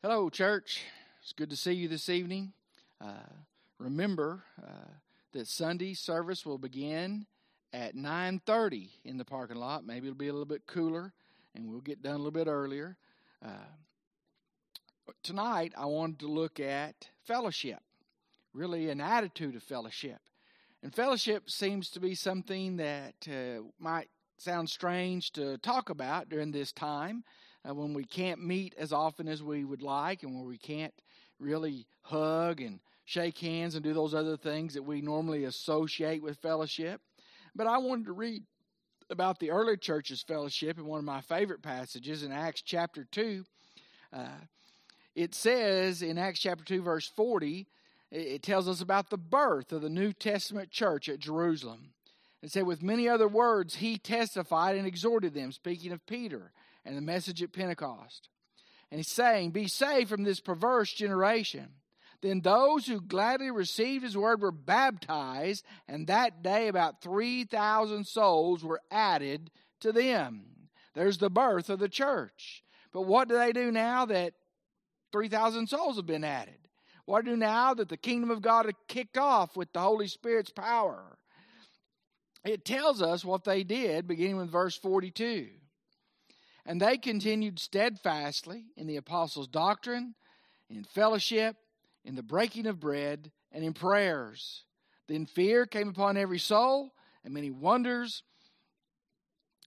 Hello, church. It's good to see you this evening. Uh, remember uh, that Sunday service will begin at 9:30 in the parking lot. Maybe it'll be a little bit cooler, and we'll get done a little bit earlier. Uh, tonight, I wanted to look at fellowship, really an attitude of fellowship. And fellowship seems to be something that uh, might sound strange to talk about during this time uh, when we can't meet as often as we would like and when we can't really hug and shake hands and do those other things that we normally associate with fellowship. But I wanted to read about the early church's fellowship in one of my favorite passages in Acts chapter 2. Uh, it says in Acts chapter 2, verse 40, it tells us about the birth of the New Testament church at Jerusalem. It said, With many other words, he testified and exhorted them, speaking of Peter and the message at Pentecost. And he's saying, Be saved from this perverse generation. Then those who gladly received his word were baptized, and that day about 3,000 souls were added to them. There's the birth of the church. But what do they do now that 3,000 souls have been added? What do now that the kingdom of God had kicked off with the Holy Spirit's power? It tells us what they did, beginning with verse 42. And they continued steadfastly in the apostles' doctrine, in fellowship, in the breaking of bread, and in prayers. Then fear came upon every soul, and many wonders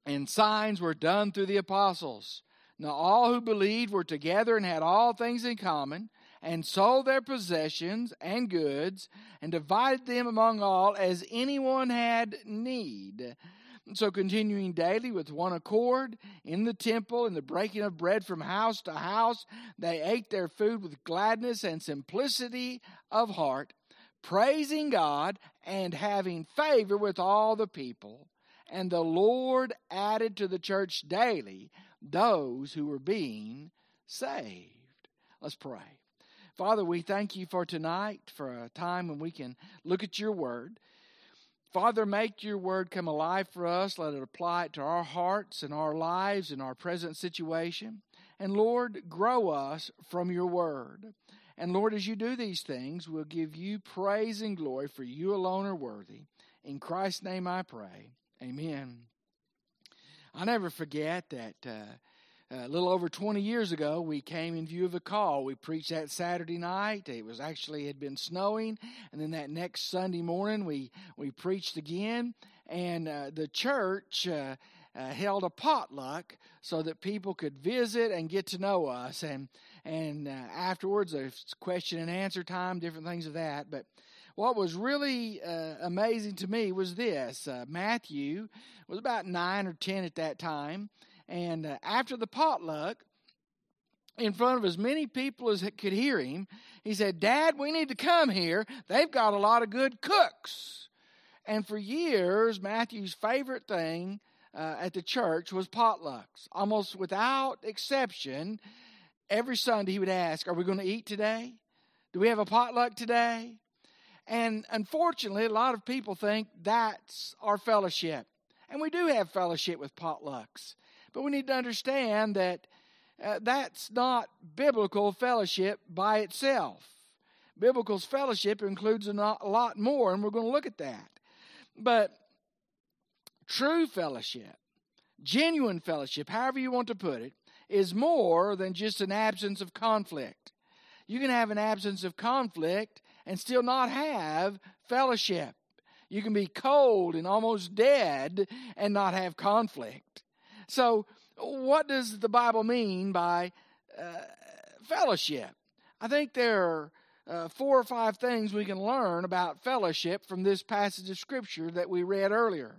and signs were done through the apostles. Now all who believed were together and had all things in common, and sold their possessions and goods, and divided them among all as anyone had need. So, continuing daily with one accord in the temple, in the breaking of bread from house to house, they ate their food with gladness and simplicity of heart, praising God and having favor with all the people. And the Lord added to the church daily those who were being saved. Let's pray. Father, we thank you for tonight, for a time when we can look at your word. Father, make your word come alive for us. Let it apply it to our hearts and our lives and our present situation. And Lord, grow us from your word. And Lord, as you do these things, we'll give you praise and glory, for you alone are worthy. In Christ's name I pray. Amen. I'll never forget that. Uh, a little over 20 years ago, we came in view of a call. We preached that Saturday night. It was actually had been snowing, and then that next Sunday morning, we we preached again. And uh, the church uh, uh, held a potluck so that people could visit and get to know us. And and uh, afterwards, there's question and answer time, different things of that. But what was really uh, amazing to me was this: uh, Matthew was about nine or ten at that time and uh, after the potluck, in front of as many people as could hear him, he said, Dad, we need to come here. They've got a lot of good cooks. And for years, Matthew's favorite thing uh, at the church was potlucks. Almost without exception, every Sunday he would ask, Are we going to eat today? Do we have a potluck today? And unfortunately, a lot of people think that's our fellowship. And we do have fellowship with potlucks. But we need to understand that uh, that's not biblical fellowship by itself. Biblical fellowship includes a, lot more, and we're going to look at that. But true fellowship, genuine fellowship, however you want to put it, is more than just an absence of conflict. You can have an absence of conflict and still not have fellowship. You can be cold and almost dead and not have conflict. So, what does the Bible mean by uh, fellowship? I think there are uh, four or five things we can learn about fellowship from this passage of Scripture that we read earlier.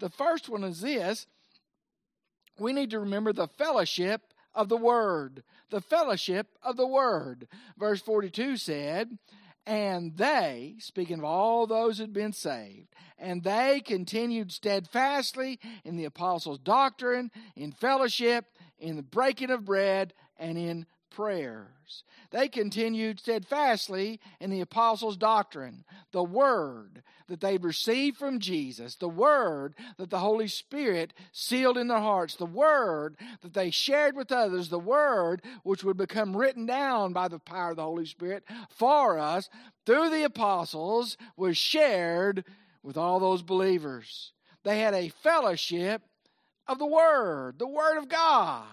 The first one is this we need to remember the fellowship of the Word. The fellowship of the Word. Verse 42 said, and they, speaking of all those who'd been saved, and they continued steadfastly in the apostles' doctrine, in fellowship, in the breaking of bread, and in prayers. They continued steadfastly in the apostles' doctrine, the word that they'd received from Jesus, the word that the Holy Spirit sealed in their hearts, the word that they shared with others, the word which would become written down by the power of the Holy Spirit for us through the apostles was shared with all those believers. They had a fellowship of the Word, the Word of God.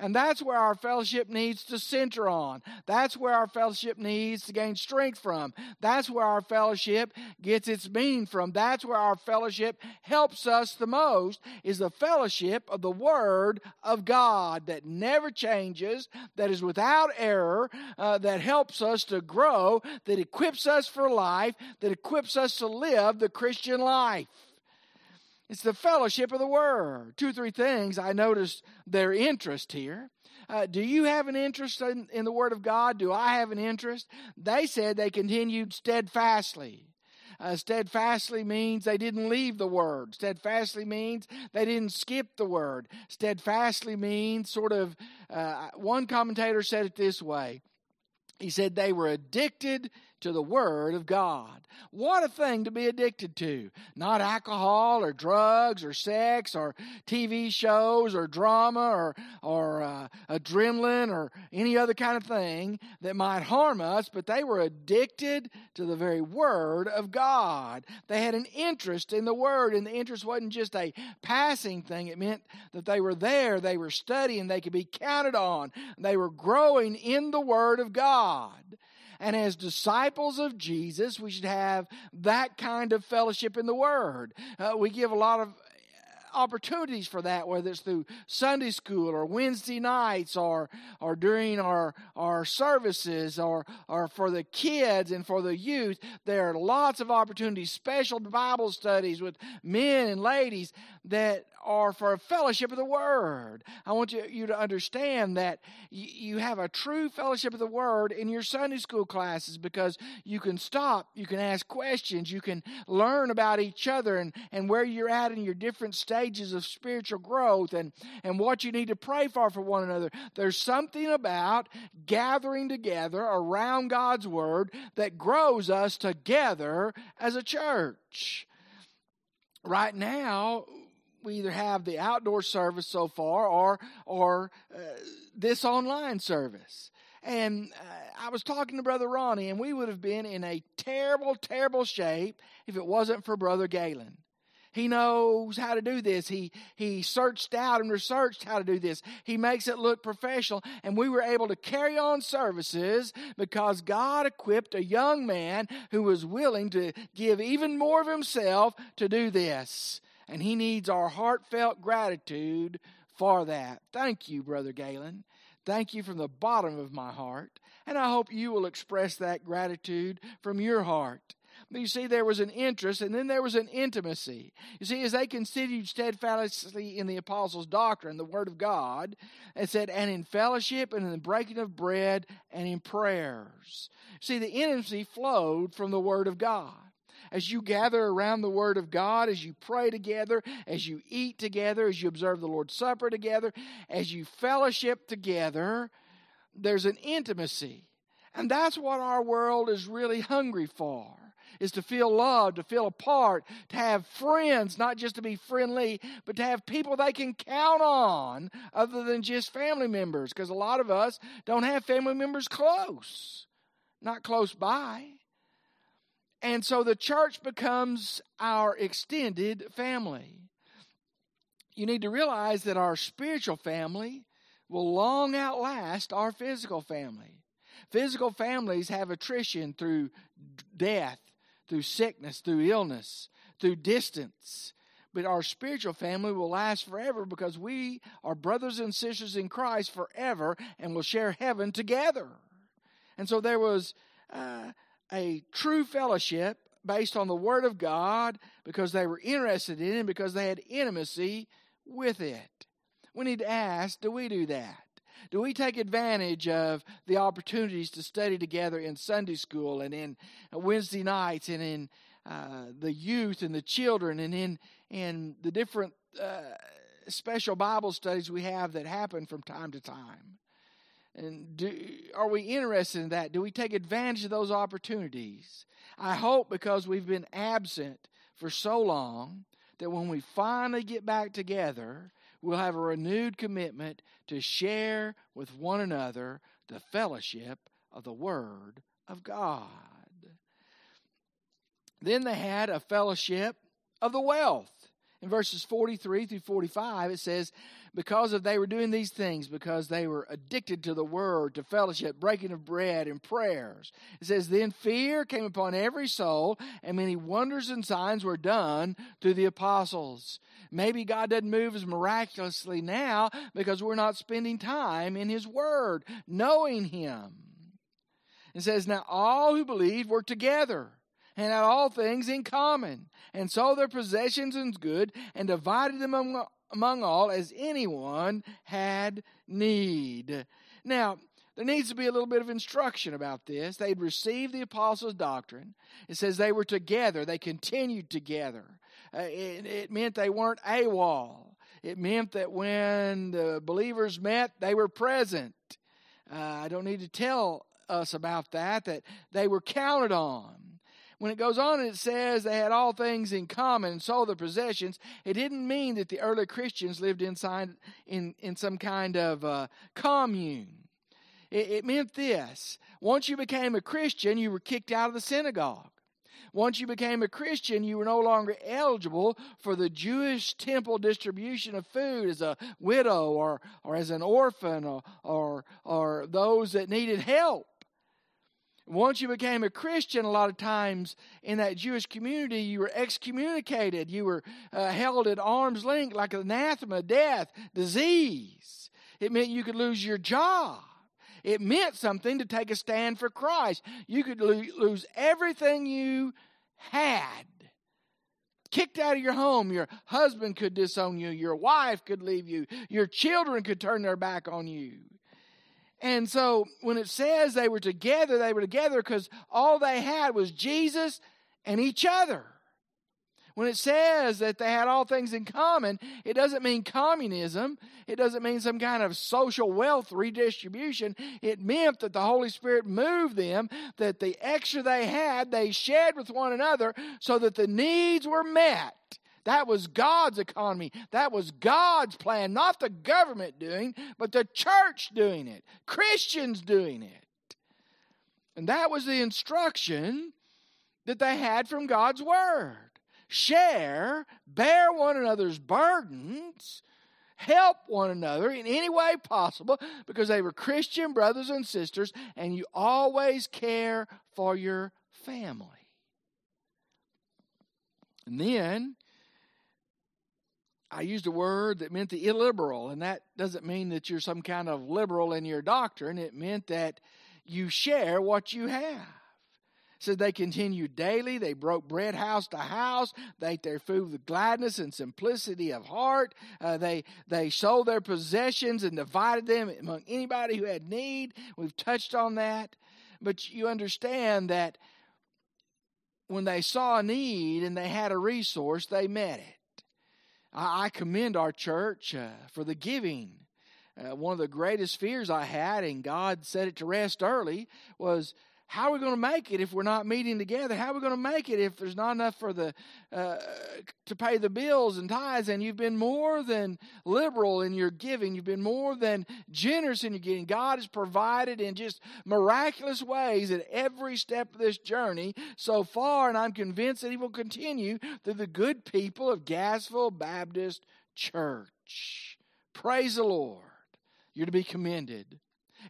And that's where our fellowship needs to center on. That's where our fellowship needs to gain strength from. That's where our fellowship gets its meaning from. That's where our fellowship helps us the most is the fellowship of the Word of God that never changes, that is without error, uh, that helps us to grow, that equips us for life, that equips us to live the Christian life. It's the fellowship of the Word. Two three things I noticed their interest here. Uh, do you have an interest in, in the Word of God? Do I have an interest? They said they continued steadfastly. Uh, steadfastly means they didn't leave the word. Steadfastly means they didn't skip the word. Steadfastly means sort of, uh, one commentator said it this way. He said they were addicted to the Word of God. What a thing to be addicted to. Not alcohol or drugs or sex or TV shows or drama or, or uh, adrenaline or any other kind of thing that might harm us, but they were addicted to the very Word of God. They had an interest in the Word, and the interest wasn't just a passing thing. It meant that they were there, they were studying, they could be counted on, they were growing in the Word of God. And as disciples of Jesus, we should have that kind of fellowship in the Word. Uh, we give a lot of opportunities for that, whether it's through Sunday school or Wednesday nights or or during our our services or or for the kids and for the youth. There are lots of opportunities, special Bible studies with men and ladies that are for a fellowship of the Word. I want you, you to understand that you have a true fellowship of the Word in your Sunday school classes because you can stop, you can ask questions, you can learn about each other and, and where you're at in your different stages of spiritual growth and, and what you need to pray for for one another. There's something about gathering together around God's Word that grows us together as a church. Right now, we either have the outdoor service so far or or uh, this online service. And uh, I was talking to Brother Ronnie, and we would have been in a terrible, terrible shape if it wasn't for Brother Galen. He knows how to do this. He he searched out and researched how to do this. He makes it look professional, and we were able to carry on services because God equipped a young man who was willing to give even more of himself to do this and he needs our heartfelt gratitude for that. Thank you, Brother Galen. Thank you from the bottom of my heart. And I hope you will express that gratitude from your heart. But you see, there was an interest and then there was an intimacy. You see, as they continued steadfastly in the apostles' doctrine, the Word of God, it said, and in fellowship and in the breaking of bread and in prayers. See, the intimacy flowed from the Word of God as you gather around the Word of God, as you pray together, as you eat together, as you observe the Lord's Supper together, as you fellowship together, there's an intimacy. And that's what our world is really hungry for is to feel loved, to feel a part, to have friends, not just to be friendly, but to have people they can count on other than just family members. Because a lot of us don't have family members close, not close by. And so the church becomes our extended family. You need to realize that our spiritual family will long outlast our physical family. Physical families have attrition through death, through sickness, through illness, through distance. But our spiritual family will last forever because we are brothers and sisters in Christ forever and will share heaven together. And so there was. Uh, a true fellowship based on the Word of God because they were interested in it, because they had intimacy with it. We need to ask do we do that? Do we take advantage of the opportunities to study together in Sunday school and in Wednesday nights and in uh, the youth and the children and in, in the different uh, special Bible studies we have that happen from time to time? And do, are we interested in that? Do we take advantage of those opportunities? I hope because we've been absent for so long that when we finally get back together, we'll have a renewed commitment to share with one another the fellowship of the Word of God. Then they had a fellowship of the wealth. In verses 43 through 45, it says, Because of they were doing these things, because they were addicted to the word, to fellowship, breaking of bread, and prayers. It says, Then fear came upon every soul, and many wonders and signs were done through the apostles. Maybe God doesn't move as miraculously now because we're not spending time in His Word, knowing Him. It says, Now all who believed were together and had all things in common, and sold their possessions and goods, and divided them among, among all as anyone had need. Now, there needs to be a little bit of instruction about this. They'd received the apostles' doctrine. It says they were together, they continued together. Uh, it, it meant they weren't AWOL. It meant that when the believers met, they were present. Uh, I don't need to tell us about that, that they were counted on when it goes on and it says they had all things in common and sold their possessions, it didn't mean that the early Christians lived inside in, in some kind of uh, commune. It, it meant this once you became a Christian, you were kicked out of the synagogue. Once you became a Christian, you were no longer eligible for the Jewish temple distribution of food as a widow or, or as an orphan or, or, or those that needed help. Once you became a Christian, a lot of times in that Jewish community, you were excommunicated. You were uh, held at arm's length like anathema, death, disease. It meant you could lose your job. It meant something to take a stand for Christ. You could lo- lose everything you had. Kicked out of your home, your husband could disown you, your wife could leave you, your children could turn their back on you. And so when it says they were together, they were together because all they had was Jesus and each other. When it says that they had all things in common, it doesn't mean communism. It doesn't mean some kind of social wealth redistribution. It meant that the Holy Spirit moved them, that the extra they had, they shared with one another so that the needs were met. That was God's economy. That was God's plan, not the government doing, but the church doing it, Christians doing it. And that was the instruction that they had from God's Word. Share, bear one another's burdens, help one another in any way possible because they were Christian brothers and sisters, and you always care for your family. And then I used a word that meant the illiberal, and that doesn't mean that you're some kind of liberal in your doctrine. It meant that you share what you have. So they continued daily. They broke bread house to house. They ate their food with gladness and simplicity of heart. Uh, they they sold their possessions and divided them among anybody who had need. We've touched on that, but you understand that when they saw a need and they had a resource, they met it. I, commend our church uh, for the giving. Uh, one of the greatest fears I had, and God set it to rest early, was how are we going to make it if we're not meeting together? How are we going to make it if there's not enough for the uh, to pay the bills and tithes? And you've been more than liberal in your giving. You've been more than generous in your giving. God has provided in just miraculous ways at every step of this journey so far, and I'm convinced that He will continue through the good people of Gassville Baptist Church. Praise the Lord. You're to be commended.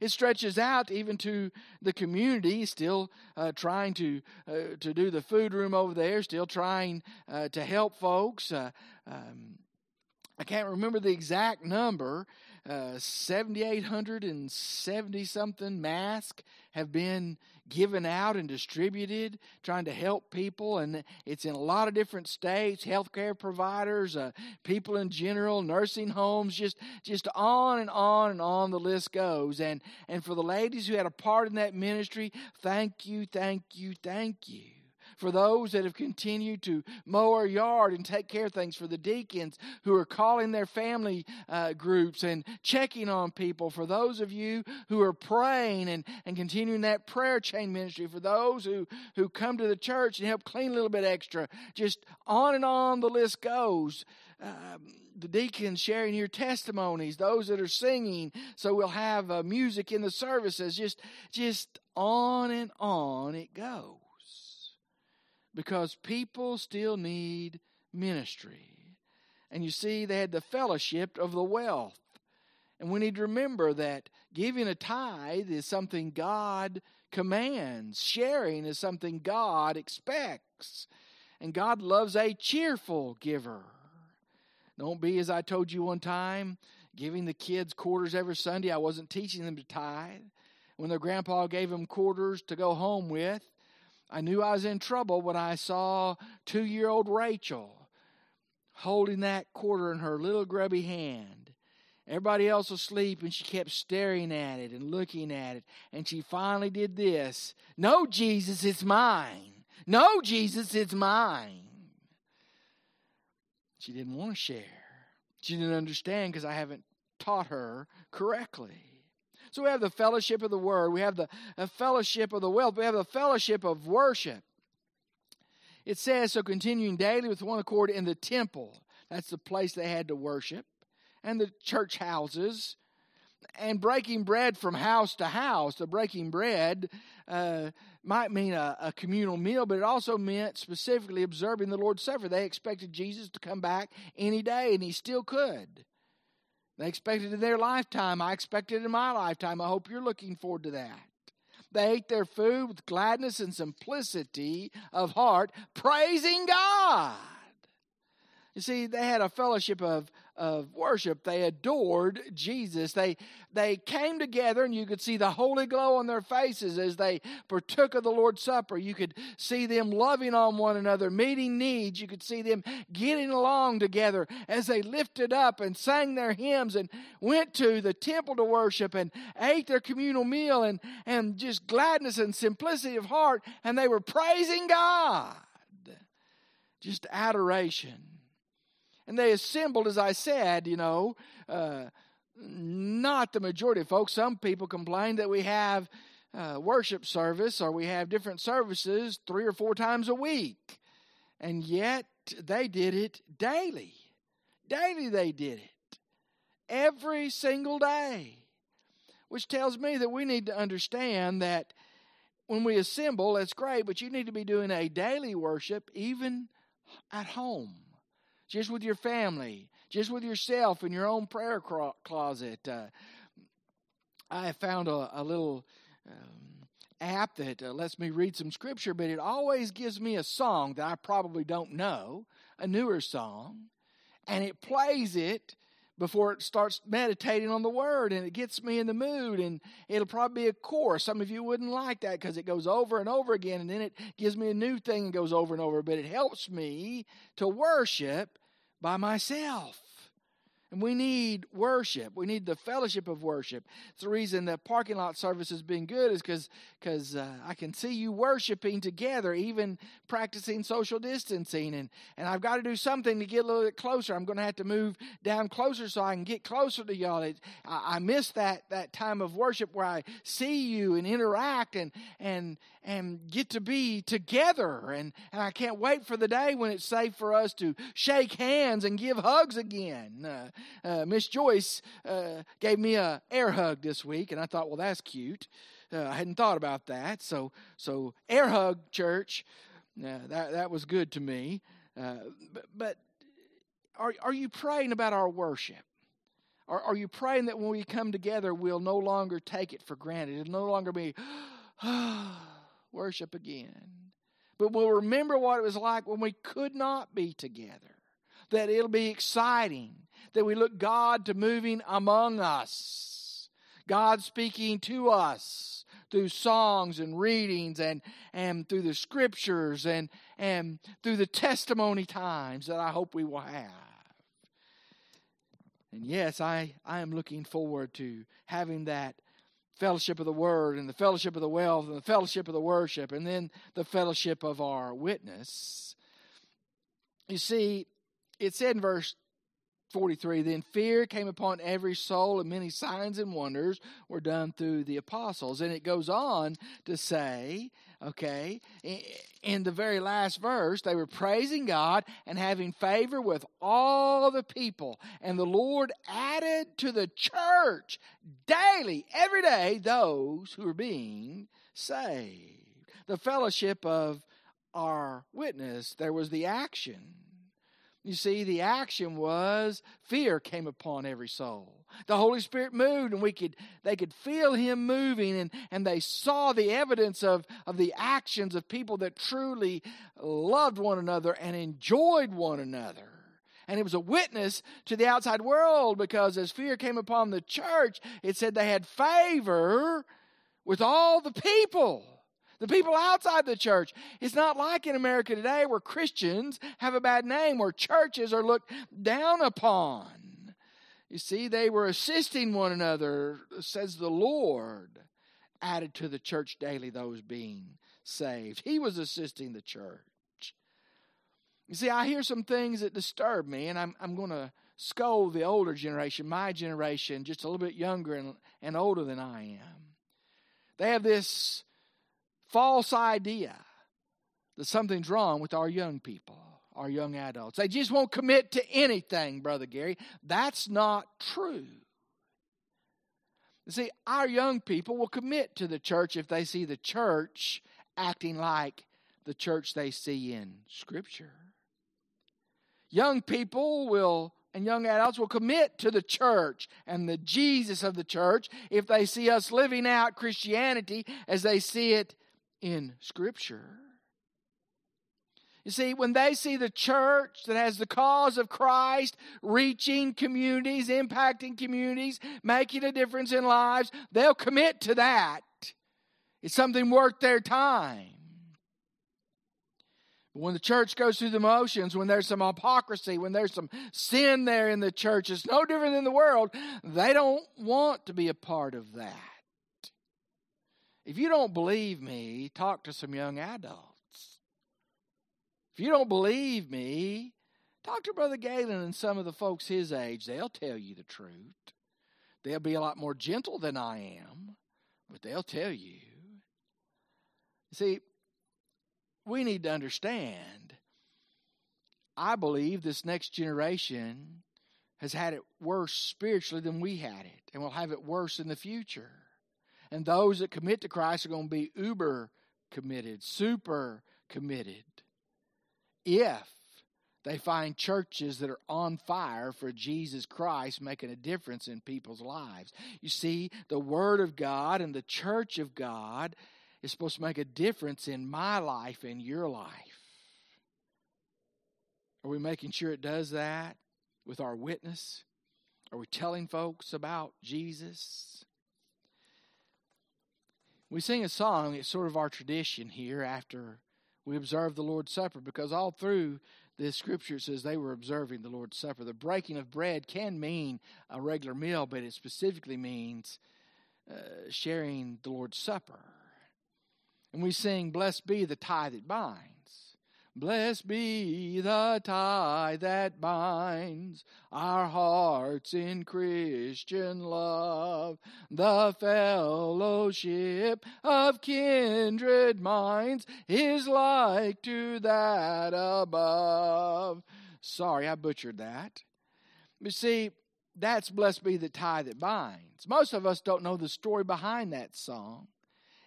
It stretches out even to the community, still uh, trying to uh, to do the food room over there, still trying uh, to help folks. Uh, um, I can't remember the exact number. Uh, 7,870 something masks have been given out and distributed, trying to help people. And it's in a lot of different states, healthcare providers, uh, people in general, nursing homes, just, just on and on and on the list goes. And, and for the ladies who had a part in that ministry, thank you, thank you, thank you for those that have continued to mow our yard and take care of things, for the deacons who are calling their family uh, groups and checking on people, for those of you who are praying and, and continuing that prayer chain ministry, for those who, who come to the church and help clean a little bit extra. Just on and on the list goes. Um, the deacons sharing your testimonies, those that are singing. So we'll have uh, music in the services. Just, just on and on it goes. Because people still need ministry. And you see, they had the fellowship of the wealth. And we need to remember that giving a tithe is something God commands, sharing is something God expects. And God loves a cheerful giver. Don't be as I told you one time, giving the kids quarters every Sunday. I wasn't teaching them to tithe. When their grandpa gave them quarters to go home with, I knew I was in trouble when I saw two year old Rachel holding that quarter in her little grubby hand. Everybody else was asleep, and she kept staring at it and looking at it. And she finally did this No, Jesus, it's mine. No, Jesus, it's mine. She didn't want to share. She didn't understand because I haven't taught her correctly. So we have the fellowship of the word, we have the fellowship of the wealth, we have the fellowship of worship. It says, so continuing daily with one accord in the temple. That's the place they had to worship, and the church houses, and breaking bread from house to house. The breaking bread uh, might mean a, a, communal meal, but it also meant specifically observing the Lord's Supper. They expected Jesus to come back any day, and he still could. They expected it in their lifetime. I expected it in my lifetime. I hope you're looking forward to that. They ate their food with gladness and simplicity of heart, praising God. You see, they had a fellowship of, of worship. They adored Jesus. They, they came together, and you could see the holy glow on their faces as they partook of the Lord's Supper. You could see them loving on one another, meeting needs. You could see them getting along together as they lifted up and sang their hymns and went to the temple to worship and ate their communal meal and, and just gladness and simplicity of heart. And they were praising God. Just adoration. And they assembled, as I said, you know, uh, not the majority of folks. Some people complain that we have uh, worship service or we have different services three or four times a week. And yet they did it daily. Daily they did it. Every single day. Which tells me that we need to understand that when we assemble, that's great, but you need to be doing a daily worship even at home just with your family, just with yourself in your own prayer closet. Uh, I found a, a little um, app that uh, lets me read some scripture, but it always gives me a song that I probably don't know, a newer song, and it plays it before it starts meditating on the word and it gets me in the mood and it'll probably be a chorus some of you wouldn't like that because it goes over and over again and then it gives me a new thing and goes over and over but it helps me to worship by myself. And we need worship. We need the fellowship of worship. It's the reason the parking lot service has been good is because because uh, I can see you worshiping together, even practicing social distancing. And, and I've got to do something to get a little bit closer. I'm going to have to move down closer so I can get closer to y'all. It, I, I miss that, that time of worship where I see you and interact and, and, and get to be together. And, and I can't wait for the day when it's safe for us to shake hands and give hugs again. Uh, uh, Miss Joyce uh, gave me a air hug this week, and I thought, well, that's cute. Uh, I hadn't thought about that. So, so air hug church, uh, that that was good to me. Uh, but, but are are you praying about our worship? Are, are you praying that when we come together, we'll no longer take it for granted? It'll no longer be worship again. But we'll remember what it was like when we could not be together. That it'll be exciting. That we look God to moving among us. God speaking to us through songs and readings and, and through the scriptures and, and through the testimony times that I hope we will have. And yes, I, I am looking forward to having that fellowship of the word and the fellowship of the wealth and the fellowship of the worship and then the fellowship of our witness. You see, it said in verse 43 Then fear came upon every soul, and many signs and wonders were done through the apostles. And it goes on to say, okay, in the very last verse, they were praising God and having favor with all the people. And the Lord added to the church daily, every day, those who were being saved. The fellowship of our witness, there was the action you see, the action was fear came upon every soul. The Holy Spirit moved, and we could they could feel him moving, and, and they saw the evidence of, of the actions of people that truly loved one another and enjoyed one another. And it was a witness to the outside world because as fear came upon the church, it said they had favor with all the people the people outside the church. It's not like in America today where Christians have a bad name, where churches are looked down upon. You see, they were assisting one another, says the Lord, added to the church daily those being saved. He was assisting the church. You see, I hear some things that disturb me, and I'm, I'm going to scold the older generation, my generation, just a little bit younger and, and older than I am. They have this false idea that something's wrong with our young people, our young adults. They just won't commit to anything, Brother Gary. That's not true. You see, our young people will commit to the church if they see the church acting like the church they see in Scripture. Young people will and young adults will commit to the church and the Jesus of the church if they see us living out Christianity as they see it in Scripture. You see, when they see the church that has the cause of Christ reaching communities, impacting communities, making a difference in lives, they'll commit to that. It's something worth their time. But when the church goes through the motions, when there's some hypocrisy, when there's some sin there in the church, it's no different than the world. They don't want to be a part of that. If you don't believe me, talk to some young adults. If you don't believe me, talk to Brother Galen and some of the folks his age. They'll tell you the truth. They'll be a lot more gentle than I am, but they'll tell you. See, we need to understand. I believe this next generation has had it worse spiritually than we had it, and will have it worse in the future. And those that commit to Christ are going to be uber committed, super committed. If they find churches that are on fire for Jesus Christ making a difference in people's lives. You see, the Word of God and the church of God is supposed to make a difference in my life and your life. Are we making sure it does that with our witness? Are we telling folks about Jesus? We sing a song, it's sort of our tradition here after we observe the Lord's Supper because all through the scripture it says they were observing the Lord's Supper. The breaking of bread can mean a regular meal, but it specifically means uh, sharing the Lord's Supper. And we sing, Blessed be the tie that binds. Blessed be the tie that binds our hearts in Christian love, the fellowship of kindred minds is like to that above. Sorry, I butchered that. You see, that's blessed be the tie that binds. Most of us don't know the story behind that song.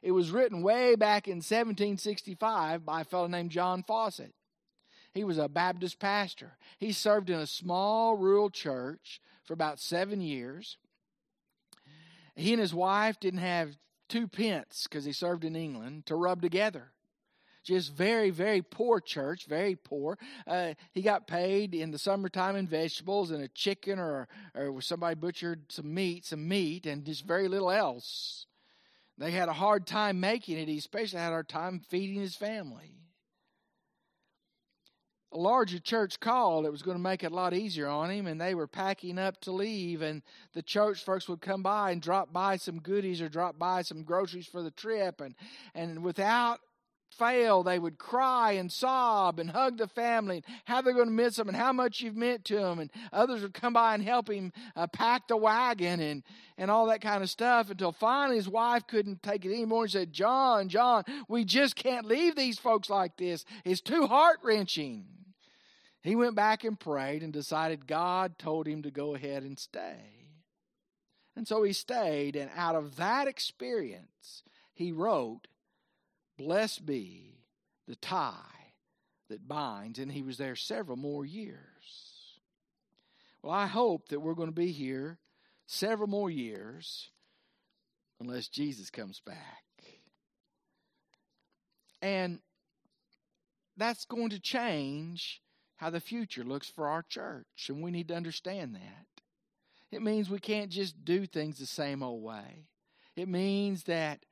It was written way back in 1765 by a fellow named John Fawcett. He was a Baptist pastor. He served in a small rural church for about seven years. He and his wife didn't have two pence because he served in England to rub together. Just very, very poor church, very poor. Uh, he got paid in the summertime in vegetables and a chicken or, or somebody butchered some meat, some meat, and just very little else. They had a hard time making it. He especially had a hard time feeding his family. a larger church called, it was going to make it a lot easier on him, and they were packing up to leave. And the church folks would come by and drop by some goodies or drop by some groceries for the trip. And, and without fail, they would cry and sob and hug the family and how they're going to miss them and how much you've meant to them. And others would come by and help him uh, pack the wagon and, and all that kind of stuff until finally his wife couldn't take it anymore and said, John, John, we just can't leave these folks like this. It's too heart wrenching. He went back and prayed and decided God told him to go ahead and stay. And so he stayed, and out of that experience, he wrote, Blessed be the tie that binds, and he was there several more years. Well, I hope that we're going to be here several more years unless Jesus comes back. And that's going to change how the future looks for our church, and we need to understand that. It means we can't just do things the same old way. It means that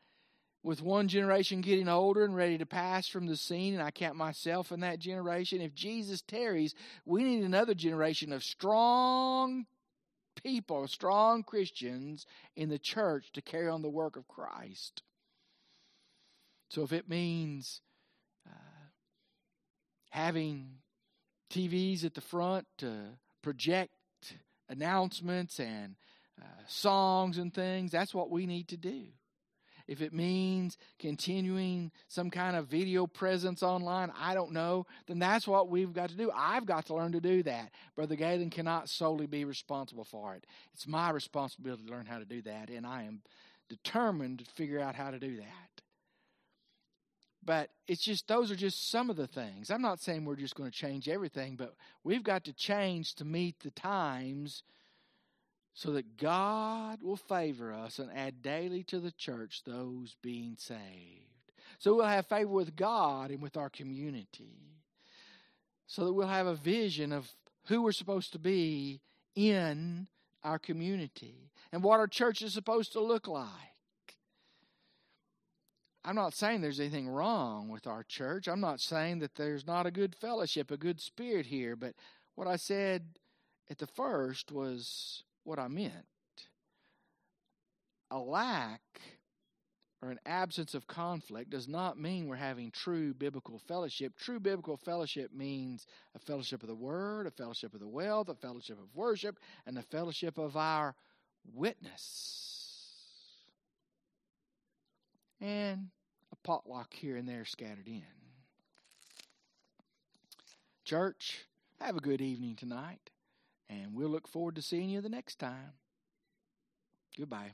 with one generation getting older and ready to pass from the scene, and I count myself in that generation, if Jesus tarries, we need another generation of strong people, strong Christians in the church to carry on the work of Christ. So if it means uh, having TVs at the front to project announcements and uh, songs and things. That's what we need to do. If it means continuing some kind of video presence online, I don't know, then that's what we've got to do. I've got to learn to do that. Brother Galen cannot solely be responsible for it. It's my responsibility to learn how to do that, and I am determined to figure out how to do that. But it's just, those are just some of the things. I'm not saying we're just going to change everything, but we've got to change to meet the times so that God will favor us and add daily to the church those being saved. So we'll have favor with God and with our community. So that we'll have a vision of who we're supposed to be in our community and what our church is supposed to look like. I'm not saying there's anything wrong with our church. I'm not saying that there's not a good fellowship, a good spirit here. But what I said at the first was what I meant. A lack or an absence of conflict does not mean we're having true biblical fellowship. True biblical fellowship means a fellowship of the Word, a fellowship of the wealth, a fellowship of worship, and a fellowship of our witness and a potluck here and there scattered in. Church, have a good evening tonight, and we'll look forward to seeing you the next time. Goodbye.